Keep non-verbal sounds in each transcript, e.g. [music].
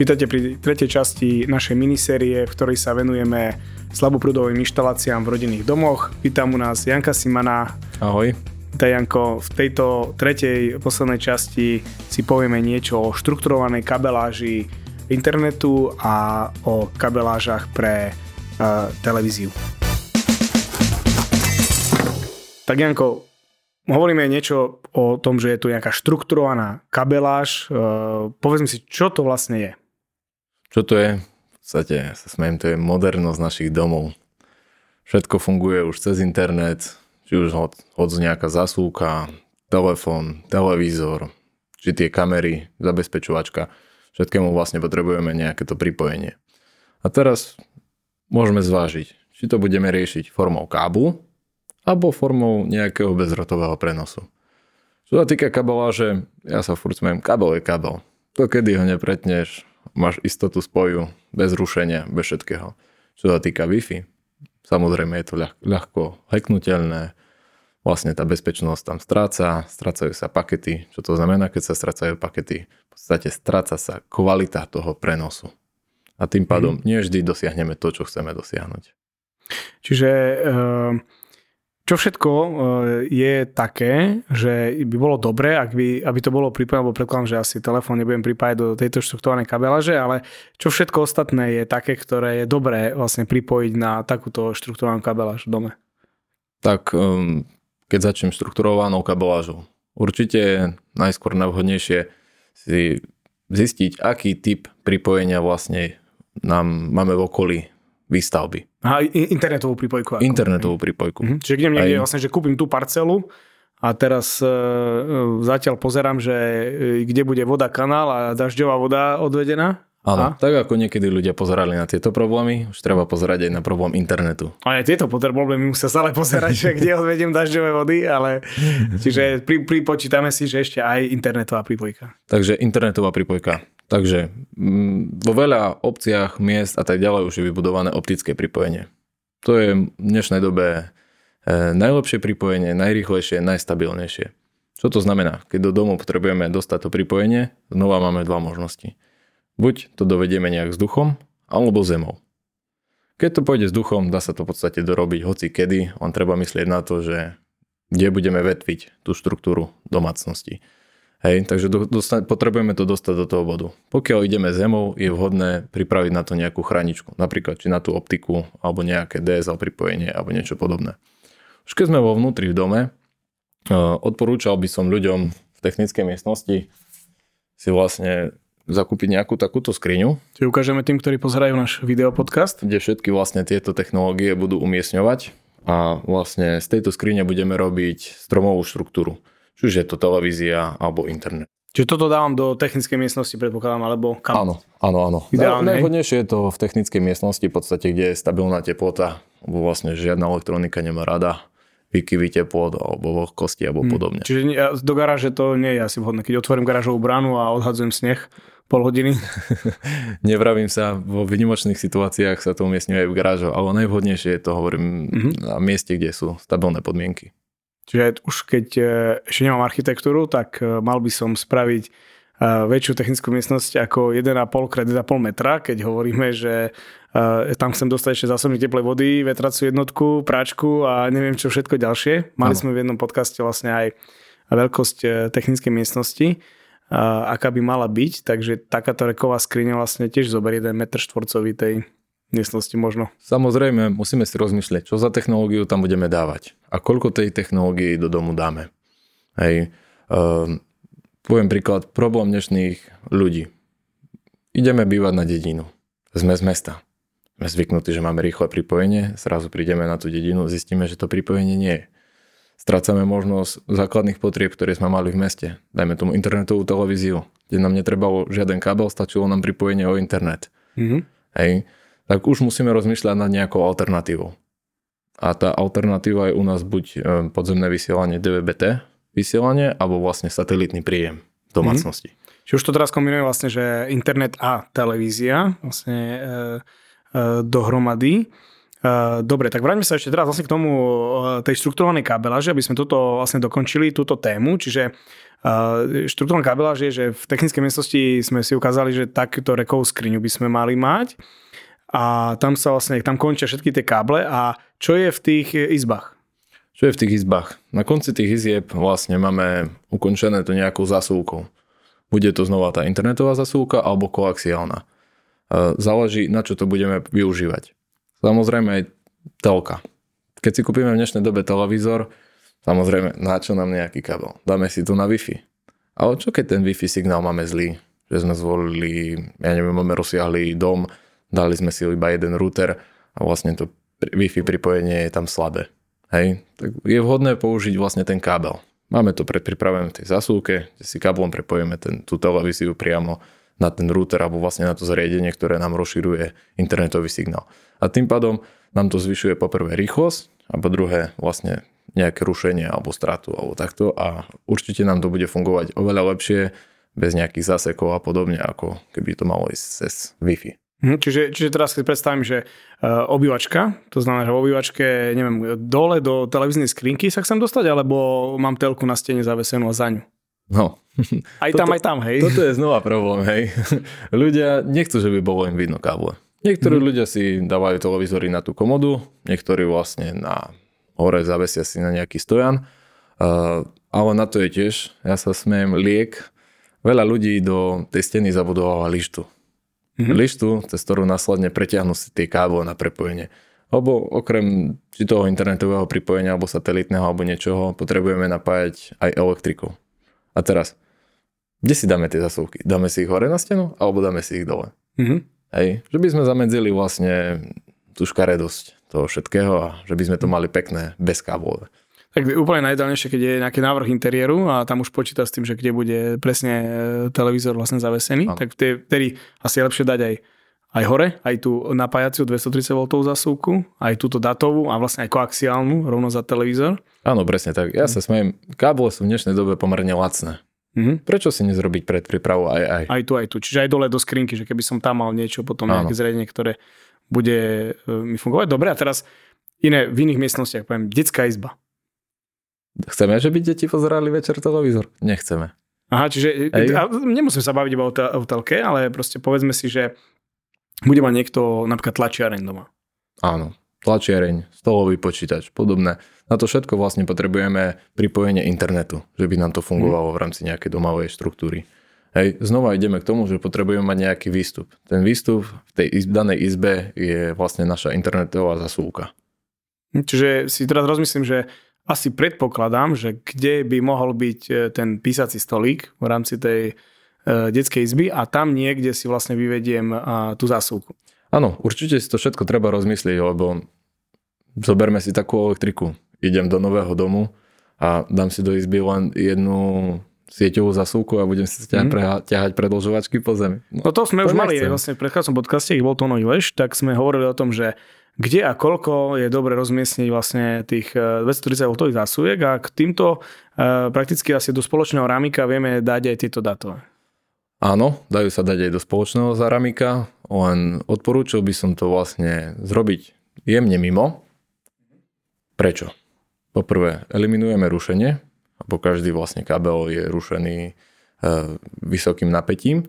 Vítajte pri tretej časti našej minisérie, v ktorej sa venujeme slaboprúdovým inštaláciám v rodinných domoch. Vítam u nás Janka Simana. Ahoj. Vítaj Janko, v tejto tretej poslednej časti si povieme niečo o štrukturovanej kabeláži internetu a o kabelážach pre uh, televíziu. Tak Janko, hovoríme niečo o tom, že je tu nejaká štrukturovaná kabeláž. Uh, povedz mi si, čo to vlastne je? Čo to je? V podstate sa smejem, to je modernosť našich domov. Všetko funguje už cez internet, či už od, od nejaká zasúka, telefón, televízor, či tie kamery, zabezpečovačka. Všetkému vlastne potrebujeme nejaké to pripojenie. A teraz môžeme zvážiť, či to budeme riešiť formou káblu alebo formou nejakého bezrotového prenosu. Čo sa týka kabeláže, ja sa furt smejem, kabel je kabel. To kedy ho nepretneš, máš istotu spoju, bez rušenia, bez všetkého. Čo sa týka Wi-Fi, samozrejme je to ľah, ľahko hacknutelné, vlastne tá bezpečnosť tam stráca, strácajú sa pakety. Čo to znamená, keď sa strácajú pakety? V podstate stráca sa kvalita toho prenosu. A tým pádom mm. nie vždy dosiahneme to, čo chceme dosiahnuť. Čiže uh čo všetko e, je také, že by bolo dobré, ak by, aby to bolo pripojené, lebo predkladám, že asi telefón nebudem pripájať do tejto štruktúrnej kabelaže, ale čo všetko ostatné je také, ktoré je dobré vlastne pripojiť na takúto štruktúrnu kabeláž v dome? Tak um, keď začnem štruktúrovanou kabelážou, určite najskôr najvhodnejšie si zistiť, aký typ pripojenia vlastne nám máme v okolí výstavby. Aha, internetovú prípojku. Ako. Internetovú prípojku. Mhm. Čiže idem niekde Aj... vlastne, že kúpim tú parcelu a teraz e, zatiaľ pozerám, že e, kde bude voda kanál a dažďová voda odvedená. Áno, tak ako niekedy ľudia pozerali na tieto problémy, už treba pozerať aj na problém internetu. A aj tieto problémy musia stále pozerať, že kde odvediem dažďové vody, ale čiže pri, pripočítame si, že ešte aj internetová prípojka. Takže internetová prípojka. Takže mm, vo veľa obciach, miest a tak ďalej už je vybudované optické pripojenie. To je v dnešnej dobe e, najlepšie pripojenie, najrýchlejšie, najstabilnejšie. Čo to znamená? Keď do domu potrebujeme dostať to pripojenie, znova máme dva možnosti. Buď to dovedieme nejak s duchom, alebo zemou. Keď to pôjde s duchom, dá sa to v podstate dorobiť hoci kedy, len treba myslieť na to, že kde budeme vetviť tú štruktúru domácnosti. Hej, takže do, dosta- potrebujeme to dostať do toho bodu. Pokiaľ ideme zemou, je vhodné pripraviť na to nejakú chraničku, napríklad či na tú optiku, alebo nejaké DSL pripojenie, alebo niečo podobné. Už keď sme vo vnútri v dome, odporúčal by som ľuďom v technickej miestnosti si vlastne zakúpiť nejakú takúto skriňu. Čiže ukážeme tým, ktorí pozerajú náš videopodcast. Kde všetky vlastne tieto technológie budú umiestňovať a vlastne z tejto skrine budeme robiť stromovú štruktúru. Čiže je to televízia alebo internet. Čiže toto dávam do technickej miestnosti, predpokladám, alebo kam? Áno, áno, áno. Ideálne. Najvhodnejšie je to v technickej miestnosti, v podstate, kde je stabilná teplota, alebo vlastne žiadna elektronika nemá rada výkyvy teplot alebo vlhkosti alebo hmm. podobne. Čiže do garáže to nie je asi vhodné. Keď otvorím garážovú bránu a odhadzujem sneh pol hodiny. [laughs] Nevravím sa, vo vynimočných situáciách sa to umiestňuje aj v garážu, ale najvhodnejšie je to, hovorím, mm-hmm. na mieste, kde sú stabilné podmienky. Čiže už keď e, ešte nemám architektúru, tak e, mal by som spraviť e, väčšiu technickú miestnosť ako 1,5 x 1,5 metra, keď hovoríme, že tam chcem dostať ešte zásobník teplej vody, vetracú jednotku, práčku a neviem čo všetko ďalšie. Mali ano. sme v jednom podcaste vlastne aj veľkosť technickej miestnosti, aká by mala byť, takže takáto reková skriňa vlastne tiež zoberie 1 m štvorcový tej miestnosti možno. Samozrejme, musíme si rozmyslieť, čo za technológiu tam budeme dávať a koľko tej technológie do domu dáme. Hej. Um, poviem príklad, problém dnešných ľudí. Ideme bývať na dedinu. Sme z mesta. Sme zvyknutí, že máme rýchle pripojenie, zrazu prídeme na tú dedinu, zistíme, že to pripojenie nie je. Strácame možnosť základných potrieb, ktoré sme mali v meste. Dajme tomu internetovú televíziu, kde nám netrebalo žiaden kábel, stačilo nám pripojenie o internet. Mm-hmm. Hej tak už musíme rozmýšľať nad nejakou alternatívou. A tá alternatíva je u nás buď e, podzemné vysielanie DVB-T vysielanie, alebo vlastne satelitný príjem v domácnosti. Mm-hmm. Čiže už to teraz kombinuje vlastne, že internet a televízia vlastne e, e, dohromady. Uh, dobre, tak vráťme sa ešte teraz vlastne k tomu uh, tej štruktúrovanej kabeláži, aby sme toto vlastne dokončili, túto tému. Čiže uh, štruktúrovaná kabeláž je, že v technickej miestnosti sme si ukázali, že takúto rekovú skriňu by sme mali mať a tam sa vlastne, tam končia všetky tie káble a čo je v tých izbách? Čo je v tých izbách? Na konci tých izieb vlastne máme ukončené to nejakou zasúvkou. Bude to znova tá internetová zasúvka alebo koaxiálna. Záleží, na čo to budeme využívať. Samozrejme aj telka. Keď si kúpime v dnešnej dobe televízor, samozrejme na čo nám nejaký kabel? Dáme si to na Wi-Fi. Ale čo keď ten Wi-Fi signál máme zlý? Že sme zvolili, ja neviem, máme rozsiahlý dom, dali sme si iba jeden router a vlastne to Wi-Fi pripojenie je tam slabé. Hej, tak je vhodné použiť vlastne ten kábel. Máme to predpripravené v tej zasúke, kde si káblom prepojíme ten, tú televíziu priamo na ten router alebo vlastne na to zariadenie, ktoré nám rozširuje internetový signál. A tým pádom nám to zvyšuje poprvé rýchlosť a po druhé vlastne nejaké rušenie alebo stratu alebo takto a určite nám to bude fungovať oveľa lepšie bez nejakých zásekov a podobne, ako keby to malo ísť cez Wi-Fi. Hm, čiže, čiže teraz si predstavím, že uh, obývačka, to znamená, že v obývačke, neviem, dole do televíznej skrinky sa chcem dostať, alebo mám telku na stene zavesenú a za ňu? No. Aj tam, toto, aj tam, hej. Toto je znova problém, hej. Ľudia nechcú, že by bolo im vidno káble. Niektorí mm. ľudia si dávajú televízory na tú komodu, niektorí vlastne na hore zavesia si na nejaký stojan. Uh, ale na to je tiež, ja sa smiem, liek. Veľa ľudí do tej steny zabudovala lištu. Mm-hmm. Lištu, cez ktorú následne preťahnú si tie káble na prepojenie. Lebo okrem či toho internetového pripojenia alebo satelitného alebo niečoho potrebujeme napájať aj elektrikou. A teraz, kde si dáme tie zasúvky? Dáme si ich hore na stenu alebo dáme si ich dole? Mm-hmm. Hej, že by sme zamedzili vlastne tú škaredosť toho všetkého a že by sme to mali pekné, bez káblové. Tak úplne najideálnejšie, keď je nejaký návrh interiéru a tam už počíta s tým, že kde bude presne e, televízor vlastne zavesený, ano. tak vtedy asi je lepšie dať aj, aj hore, aj tú napájaciu 230 V zasúku, aj túto datovú a vlastne aj koaxiálnu rovno za televízor. Áno, presne tak. Ja sa smejem, káble sú v dnešnej dobe pomerne lacné. Mm-hmm. Prečo si nezrobiť predprípravu aj aj? Aj tu, aj tu. Čiže aj dole do skrinky, že keby som tam mal niečo, potom Áno. nejaké zariadenie, ktoré bude e, mi fungovať. Dobre, a teraz iné, v iných miestnostiach, poviem, detská izba. Chceme, že by deti pozerali večer televízor? Nechceme. Aha, čiže a nemusíme sa baviť iba o, o telke, ale proste povedzme si, že bude mať niekto napríklad tlačiareň doma. Áno, tlačiareň, stolový počítač, podobné. Na to všetko vlastne potrebujeme pripojenie internetu, že by nám to fungovalo v rámci nejakej domovej štruktúry. Hej, znova ideme k tomu, že potrebujeme mať nejaký výstup. Ten výstup v tej danej izbe je vlastne naša internetová zasúka. Čiže si teraz rozmyslím, že asi predpokladám, že kde by mohol byť e, ten písací stolík v rámci tej detskej izby a tam niekde si vlastne vyvediem a, tú zasúku. Áno, určite si to všetko treba rozmyslieť, lebo zoberme si takú elektriku. Idem do nového domu a dám si do izby len jednu sieťovú zasúku a budem si ťahať, mm. ťahať predlžovačky po zemi. No, no to sme to už mali vlastne v predchádzom podcaste, ich bol to lež, tak sme hovorili o tom, že kde a koľko je dobre rozmiestniť vlastne tých 230 V zásuvek a k týmto e, prakticky asi do spoločného rámika vieme dať aj tieto datové. Áno, dajú sa dať aj do spoločného záramika, len odporúčil by som to vlastne zrobiť jemne mimo. Prečo? Poprvé, eliminujeme rušenie, lebo každý vlastne kabel je rušený e, vysokým napätím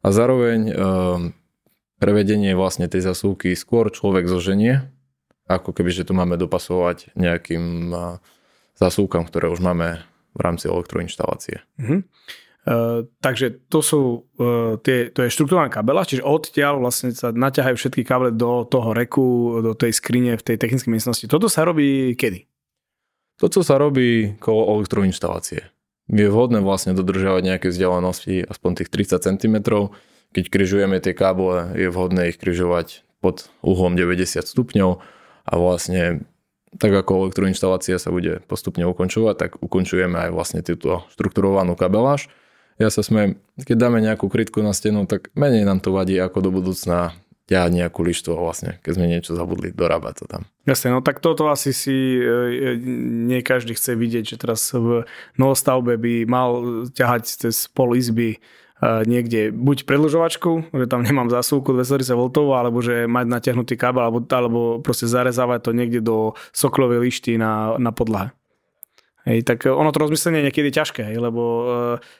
a zároveň e, prevedenie vlastne tej zasúky skôr človek zoženie, ako keby, že to máme dopasovať nejakým e, zasúkam, ktoré už máme v rámci elektroinštalácie. Mm-hmm. Uh, takže to sú uh, tie, to je štruktúrna kabela, čiže odtiaľ vlastne sa naťahajú všetky káble do toho reku, do tej skrine v tej technickej miestnosti. Toto sa robí kedy? Toto sa robí kolo elektroinštalácie. Je vhodné vlastne dodržiavať nejaké vzdialenosti, aspoň tých 30 cm. Keď križujeme tie káble, je vhodné ich križovať pod uhlom 90 stupňov a vlastne tak ako elektroinštalácia sa bude postupne ukončovať, tak ukončujeme aj vlastne túto štrukturovanú kabeláž ja sa smiem, keď dáme nejakú krytku na stenu, tak menej nám to vadí ako do budúcna ťahať nejakú lištu a vlastne, keď sme niečo zabudli, dorábať to tam. Jasne, no tak toto asi si e, e, nie každý chce vidieť, že teraz v novostavbe by mal ťahať cez pol izby niekde buď predlžovačku, že tam nemám zásuvku 230 V, alebo že mať natiahnutý kábel, alebo, alebo proste zarezávať to niekde do soklovej lišty na, na podlahe. Hej, tak ono to rozmyslenie je niekedy ťažké, hej, lebo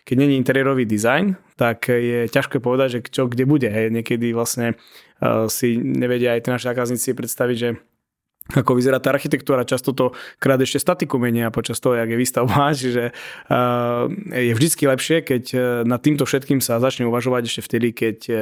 keď není interiérový dizajn, tak je ťažké povedať, že čo kde bude. Hej. Niekedy vlastne si nevedia aj tí naši zákazníci predstaviť, že ako vyzerá tá architektúra. Často to krát ešte statiku menia počas toho, jak je výstavba, [laughs] čiže uh, je vždycky lepšie, keď uh, nad týmto všetkým sa začne uvažovať ešte vtedy, keď uh,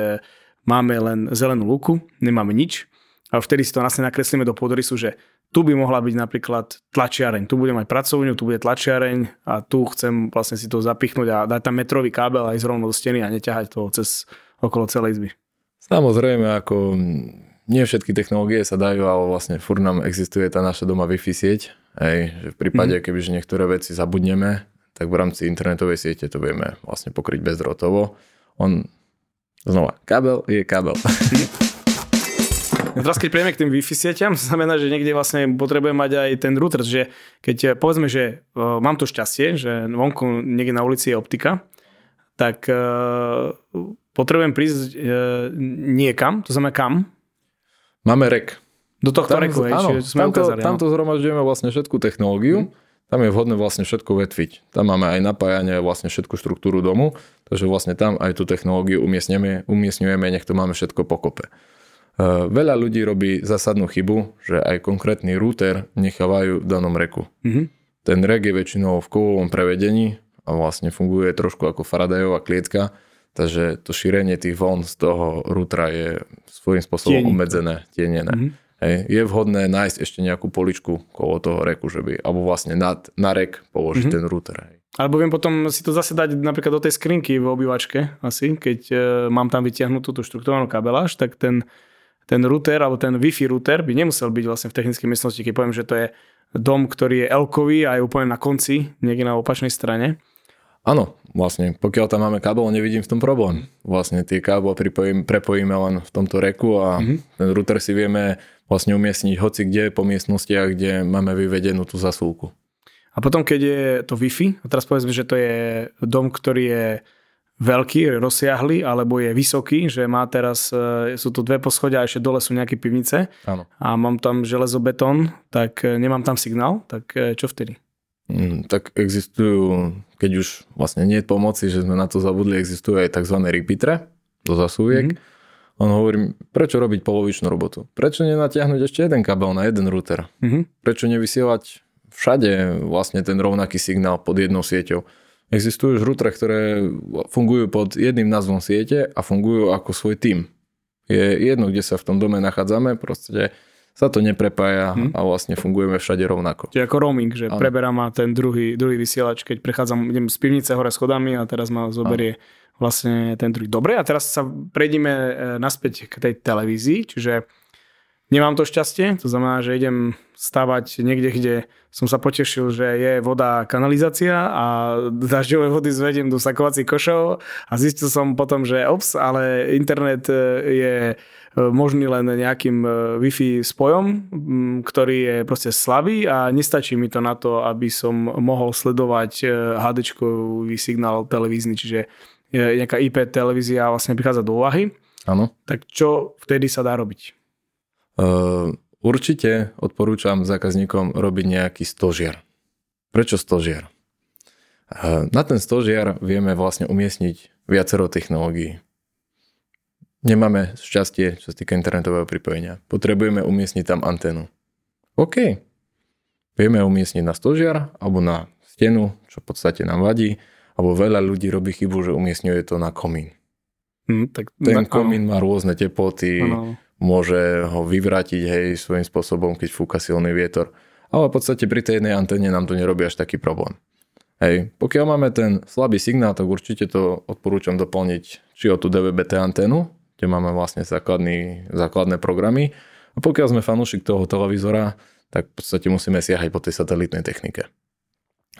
máme len zelenú luku, nemáme nič a vtedy si to vlastne nakreslíme do podrysu, že tu by mohla byť napríklad tlačiareň, tu budem mať pracovňu, tu bude tlačiareň a tu chcem vlastne si to zapichnúť a dať tam metrový kábel aj zrovna do steny a neťahať to cez okolo celej izby. Samozrejme, ako nie všetky technológie sa dajú, ale vlastne fur nám existuje tá naša doma Wi-Fi sieť. Hej, že v prípade, mm. kebyže niektoré veci zabudneme, tak v rámci internetovej siete to vieme vlastne pokryť bezdrotovo. On, znova, kábel je kábel. [laughs] Teraz keď prejme k tým Wi-Fi sieťam, [laughs] znamená, že niekde vlastne potrebujem mať aj ten router, že keď eh, povedzme, že uh, mám to šťastie, že vonku niekde na ulici je optika, tak uh, potrebujem prísť uh, niekam, to znamená kam, Máme rek. Do tohto tam, reku, hej, áno, sme tamto, ukázali, tamto zhromažďujeme vlastne všetku technológiu. Mm. Tam je vhodné vlastne všetko vetviť. Tam máme aj napájanie, vlastne všetku štruktúru domu, takže vlastne tam aj tú technológiu umiestňujeme, umiestňujeme nech to máme všetko pokope. Uh, veľa ľudí robí zásadnú chybu, že aj konkrétny router nechávajú v danom reku. Mm-hmm. Ten rek je väčšinou v kovovom prevedení a vlastne funguje trošku ako Faradayová klietka, Takže to šírenie tých vln z toho rútra je svojím spôsobom Tieni. obmedzené, tienené. Mm-hmm. Hej. Je vhodné nájsť ešte nejakú poličku kolo toho reku, že by, alebo vlastne nad, na rek položiť mm-hmm. ten router. Hej. Alebo viem potom si to zase dať napríklad do tej skrinky v obývačke asi, keď e, mám tam vytiahnutú tú štruktúrnu kabeláž, tak ten, ten router alebo ten Wi-Fi router by nemusel byť vlastne v technickej miestnosti, keď poviem, že to je dom, ktorý je L-kový a je úplne na konci, niekde na opačnej strane Áno, vlastne, pokiaľ tam máme kábel, nevidím v tom problém. Vlastne tie pripojím, prepojíme len v tomto reku a mm-hmm. ten router si vieme vlastne umiestniť hoci kde po miestnostiach, kde máme vyvedenú tú zasúlku. A potom, keď je to Wi-Fi, a teraz povedzme, že to je dom, ktorý je veľký, rozsiahly, alebo je vysoký, že má teraz, e, sú tu dve poschodia a ešte dole sú nejaké pivnice Áno. a mám tam železobetón, tak e, nemám tam signál, tak e, čo vtedy? Mm, tak existujú, keď už vlastne nie je pomoci, že sme na to zabudli, existujú aj tzv. repeatere do zasúviek. Mm-hmm. On hovorí, prečo robiť polovičnú robotu? Prečo nenatiahnuť ešte jeden kabel na jeden router? Mm-hmm. Prečo nevysielať všade vlastne ten rovnaký signál pod jednou sieťou? Existujú už routere, ktoré fungujú pod jedným názvom siete a fungujú ako svoj tým. Je jedno, kde sa v tom dome nachádzame, proste sa to neprepája hmm. a vlastne fungujeme všade rovnako. Čiže ako roaming, že ano. preberá ma ten druhý, druhý vysielač, keď prechádzam, idem z pivnice hore schodami a teraz ma zoberie ano. vlastne ten druhý. Dobre, a teraz sa prejdeme e, naspäť k tej televízii, čiže nemám to šťastie, to znamená, že idem stavať niekde, kde som sa potešil, že je voda kanalizácia a dažďové vody zvediem do sakovacích košov a zistil som potom, že ops, ale internet e, je E, možný len nejakým e, Wi-Fi spojom, ktorý je proste slabý a nestačí mi to na to, aby som mohol sledovať hd signál televízny, čiže nejaká IP televízia vlastne prichádza do úvahy. Áno. Tak čo vtedy sa dá robiť? Uh, určite odporúčam zákazníkom robiť nejaký stožiar. Prečo stožiar? Uh, na ten stožiar vieme vlastne umiestniť viacero technológií. Nemáme šťastie, čo sa týka internetového pripojenia. Potrebujeme umiestniť tam anténu. OK. Vieme umiestniť na stožiar alebo na stenu, čo v podstate nám vadí, alebo veľa ľudí robí chybu, že umiestňuje to na komín. Hmm, tak, Ten komín má rôzne teploty, ano. Môže ho vyvrátiť hej, svojím spôsobom, keď fúka silný vietor. Ale v podstate pri tej jednej anténe nám to nerobí až taký problém. Hej, pokiaľ máme ten slabý signál, tak určite to odporúčam doplniť či o tú DVB-T anténu, kde máme vlastne základný, základné programy. A pokiaľ sme fanúšik toho televízora, tak v podstate musíme siahať po tej satelitnej technike.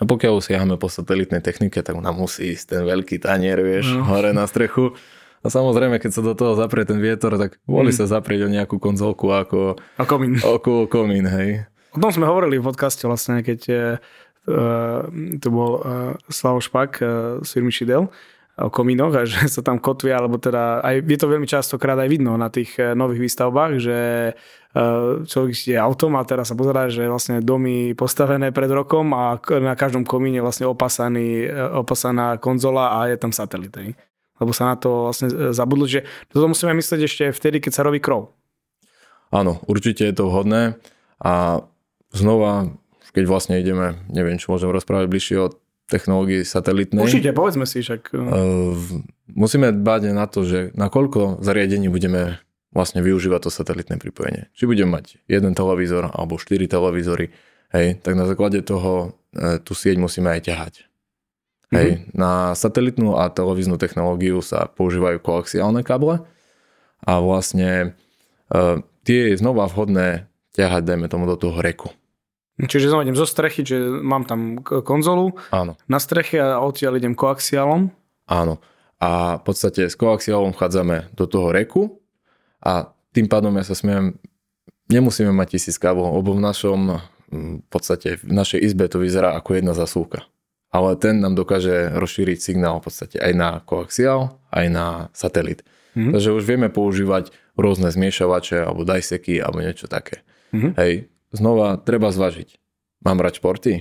A pokiaľ siahame po satelitnej technike, tak nám musí ísť ten veľký tanier, vieš, no. hore na strechu. A samozrejme, keď sa do toho zaprie ten vietor, tak boli mm. sa zaprieť o nejakú konzolku ako... A komín. [laughs] Ako komín, hej. O tom sme hovorili v podcaste vlastne, keď uh, tu bol uh, Slavo Špak uh, z firmy Šidel komínoch a že [laughs] sa tam kotvia, alebo teda aj, je to veľmi častokrát aj vidno na tých nových výstavbách, že človek je autom a teraz sa pozerá, že vlastne domy postavené pred rokom a na každom komíne vlastne opasaný, opasaná konzola a je tam satelit. Lebo sa na to vlastne zabudlo, že toto musíme myslieť ešte vtedy, keď sa robí krov. Áno, určite je to vhodné a znova, keď vlastne ideme, neviem, čo môžem rozprávať bližšie o technológii satelitnej. Určite, povedzme si však. Uh, musíme dbať na to, že na koľko zariadení budeme vlastne využívať to satelitné pripojenie. Či budeme mať jeden televízor alebo štyri televízory, hej, tak na základe toho e, tú sieť musíme aj ťahať. Mm-hmm. Na satelitnú a televíznu technológiu sa používajú koaxiálne káble a vlastne e, tie je znova vhodné ťahať, dajme tomu, do toho reku. Čiže znova idem zo strechy, že mám tam konzolu Áno. na streche a odtiaľ idem koaxiálom. Áno. A v podstate s koaxiálom vchádzame do toho reku a tým pádom ja sa smiem, nemusíme mať tisíc káblov, lebo v našom v podstate v našej izbe to vyzerá ako jedna zasúka. Ale ten nám dokáže rozšíriť signál v podstate aj na koaxiál, aj na satelit. Mm-hmm. Takže už vieme používať rôzne zmiešavače alebo dajseky alebo niečo také. Mm-hmm. Hej, znova treba zvažiť. Mám brať športy?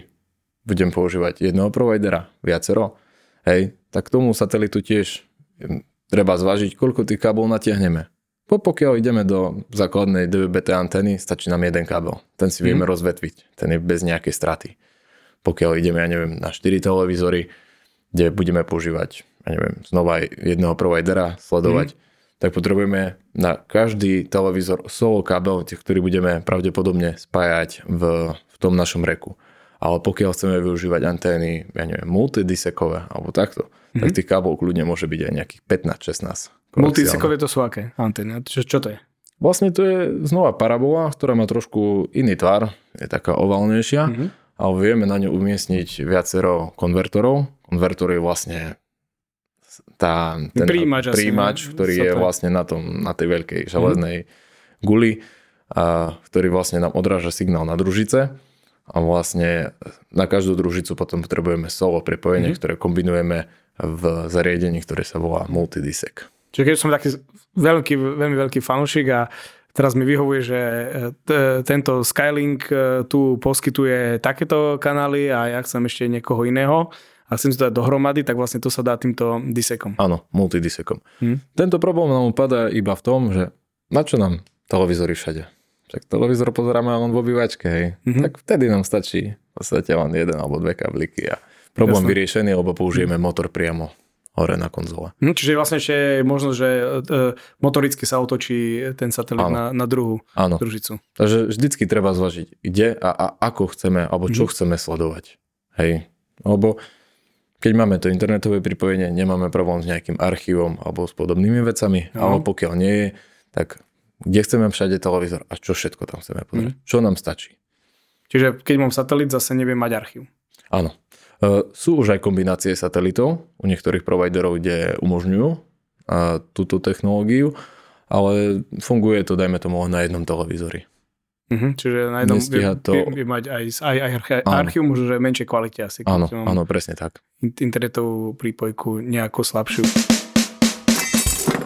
Budem používať jedného providera, viacero? Hej, tak tomu satelitu tiež hm, treba zvažiť, koľko tých káblov natiahneme. Po pokiaľ ideme do základnej DVB-T antény, stačí nám jeden kábel. Ten si vieme mm. rozvetviť, ten je bez nejakej straty. Pokiaľ ideme, ja neviem, na 4 televízory, kde budeme používať, ja neviem, znova jedného providera sledovať, mm tak potrebujeme na každý televízor solo kábel, ktorý budeme pravdepodobne spájať v, v tom našom reku. Ale pokiaľ chceme využívať antény, ja neviem, multidisekové alebo takto, mm-hmm. tak mhm. tých káblov kľudne môže byť aj nejakých 15-16. Multidisekové to sú aké antény? Čo, čo to je? Vlastne to je znova parabola, ktorá má trošku iný tvar, je taká ovalnejšia, mm-hmm. Ale vieme na ňu umiestniť viacero konvertorov. Konvertor je vlastne tá, ten príjimač, príjimač asi, ktorý je vlastne na, tom, na tej veľkej železnej mm. guli, a, ktorý vlastne nám odráža signál na družice a vlastne na každú družicu potom potrebujeme solo prepojenie, mm. ktoré kombinujeme v zariadení, ktoré sa volá multidisek. Čiže keď som taký veľký, veľmi veľký fanúšik a teraz mi vyhovuje, že e, t- tento Skylink e, tu poskytuje takéto kanály a ja chcem ešte niekoho iného, a chcem si to dať dohromady, tak vlastne to sa dá týmto disekom. Áno, multidisekom. Hm? Tento problém nám upadá iba v tom, že na čo nám televízory všade? Však televízor pozeráme len v obývačke, hej. Mm-hmm. Tak vtedy nám stačí v podstate len jeden alebo dve kabliky a problém Jasne. vyriešený, lebo použijeme mm. motor priamo hore na konzole. Hm, čiže vlastne ešte je možno, že e, motoricky sa otočí ten satelit na, na druhú Áno. družicu. Takže vždycky treba zvažiť, kde a, a ako chceme, alebo čo mm. chceme sledovať. Hej. Lebo keď máme to internetové pripojenie, nemáme problém s nejakým archívom alebo s podobnými vecami, no. ale pokiaľ nie je, tak kde chceme všade televízor a čo všetko tam chceme pozrieť. Mm. Čo nám stačí. Čiže keď mám satelit, zase neviem mať archív. Áno. E, sú už aj kombinácie satelitov u niektorých providerov, kde umožňujú túto technológiu, ale funguje to, dajme tomu, na jednom televízori. Uh-huh, čiže na jednom vie, to... vie, vie mať aj, aj, aj archív, možno, že menšej kvalite asi. Áno, áno, presne tak. Internetovú prípojku nejako slabšiu.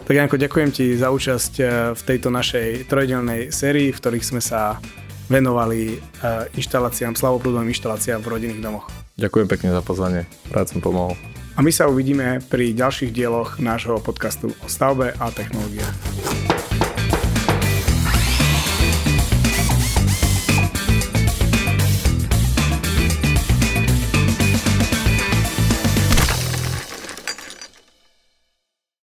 Tak Janko, ďakujem ti za účasť eh, v tejto našej trojdelnej sérii, v ktorých sme sa venovali eh, inštaláciám, slavoprúdovým inštaláciám v rodinných domoch. Ďakujem pekne za pozvanie, rád som pomohol. A my sa uvidíme pri ďalších dieloch nášho podcastu o stavbe a technológiách.